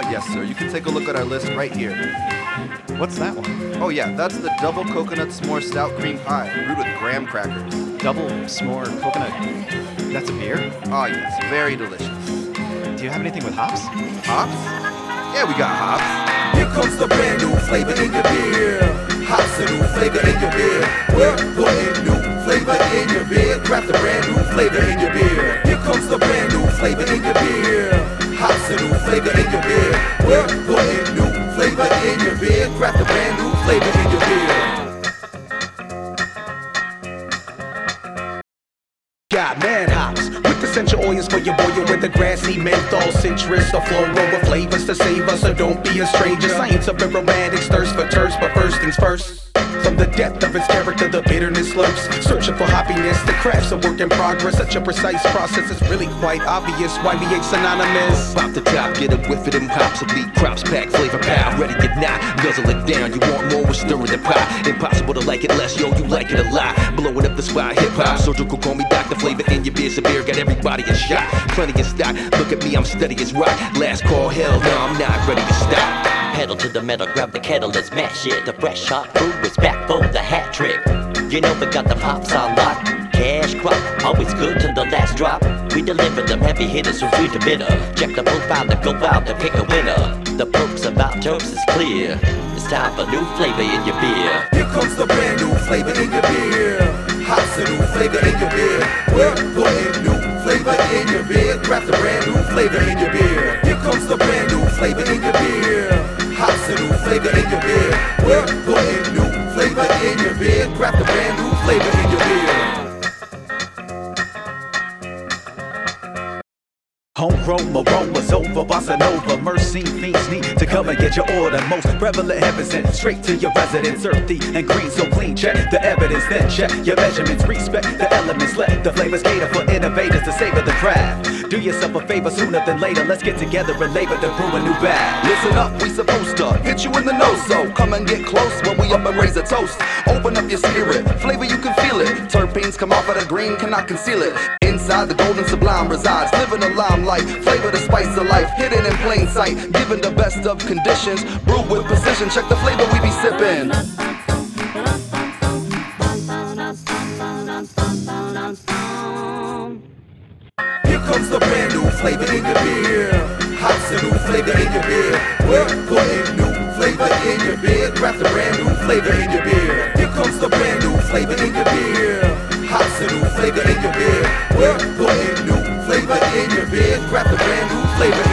Ah, yes, sir. You can take a look at our list right here. What's that one? Oh, yeah, that's the double coconut s'more stout cream pie brewed with graham crackers. Double s'more coconut. That's a beer? Ah, yes, very delicious. Do you have anything with hops? Hops? Yeah, we got hops. Here comes the brand new flavor in your beer. Hops a new flavor in your beer. We're putting new flavor in your beer. Craft a brand new flavor in your beer. Here comes the brand new flavor in your beer. Hops a new flavor in your beer. We're putting new flavor in your beer. Craft a brand new flavor in your beer. Got mad hops with essential oils for your boil with the grassy menthol, citrus, the flow over flavors to save us. So don't be a stranger. Science of aromatics, thirst for terse, but first things first. From the depth of its character, the bitterness lurks. Searching for happiness, the craft's a work in progress. Such a precise process, it's really quite obvious why we ain't synonymous. Pop the top, get a whiff of them hops, elite crops, pack flavor pow, ready to not guzzle it down. You want more, we're stirring the pot. Impossible to like it less, yo, you like it a lot. Blowing up the spot, hip hop, surgical, call me doctor. Flavor in your beer, severe, got everybody in shot. Plenty in stock, look at me, I'm steady as rock. Last call, hell no, I'm not ready to stop. Pedal to the metal, grab the kettle, let's mash it. The Fresh Hop Crew is back for the hat trick. You know we got the pops on lock. Cash crop, always good till the last drop. We deliver them heavy hitters from free to bitter. Check the profile to go out to pick a winner. The perks about jokes is clear. It's time for new flavor in your beer. Here comes the brand new flavor in your beer. Hops a new flavor in your beer. We're putting new flavor in your beer. Craft a brand new flavor in your beer. Here comes the brand new flavor in your beer. Flavor in your beer. We're putting new flavor in your beer. Craft a brand new flavor in your beer. Homegrown aromas over bossa nova. Mercy come and get your order. Most prevalent heaven sent straight to your residence. Earthy and green, so clean. Check the evidence, then check your measurements. Respect the elements. Let the flavors cater for innovators to savor the craft. Do yourself a favor sooner than later. Let's get together and labor to brew a new batch. Listen up, we supposed to hit you in the nose, so come and get close when we up and raise a toast. Open up your spirit, flavor you can feel it. Terpenes come off of the green, cannot conceal it. Inside the golden sublime resides, living a limelight. Flavor the spice of life, hidden in plain sight. Given the best of conditions, brewed with precision. Check the flavor we be sipping. Here comes the brand new flavor in your beer. Hops a new flavor in your beer. We're putting new flavor in your beer. Craft a brand new flavor in your beer. Here comes the brand new flavor in your beer. We're putting new flavor in your beer. Craft a brand new flavor